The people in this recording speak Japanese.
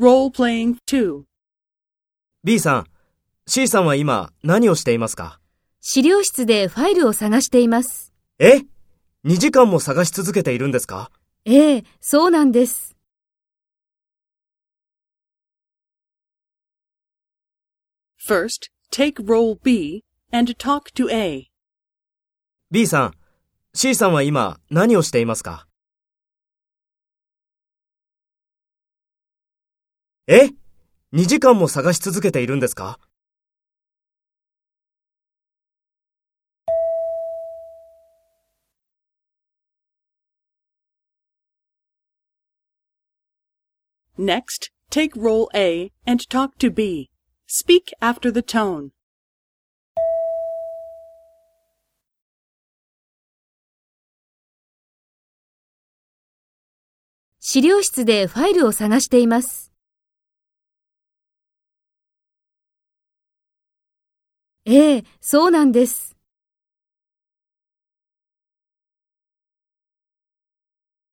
Role-playing 2. B さん、C さんは今何をしていますか？資料室でファイルを探しています。え ?2 時間も探し続けているんですか？ええ、そうなんです。First, take role B and talk to A. ?B さん、C さんは今何をしていますか？え ?2 時間も探し続けているんですか「Next, take role A and talk to B. Speak after the tone. 資料室でファイルを探しています。ええ、そうなんです。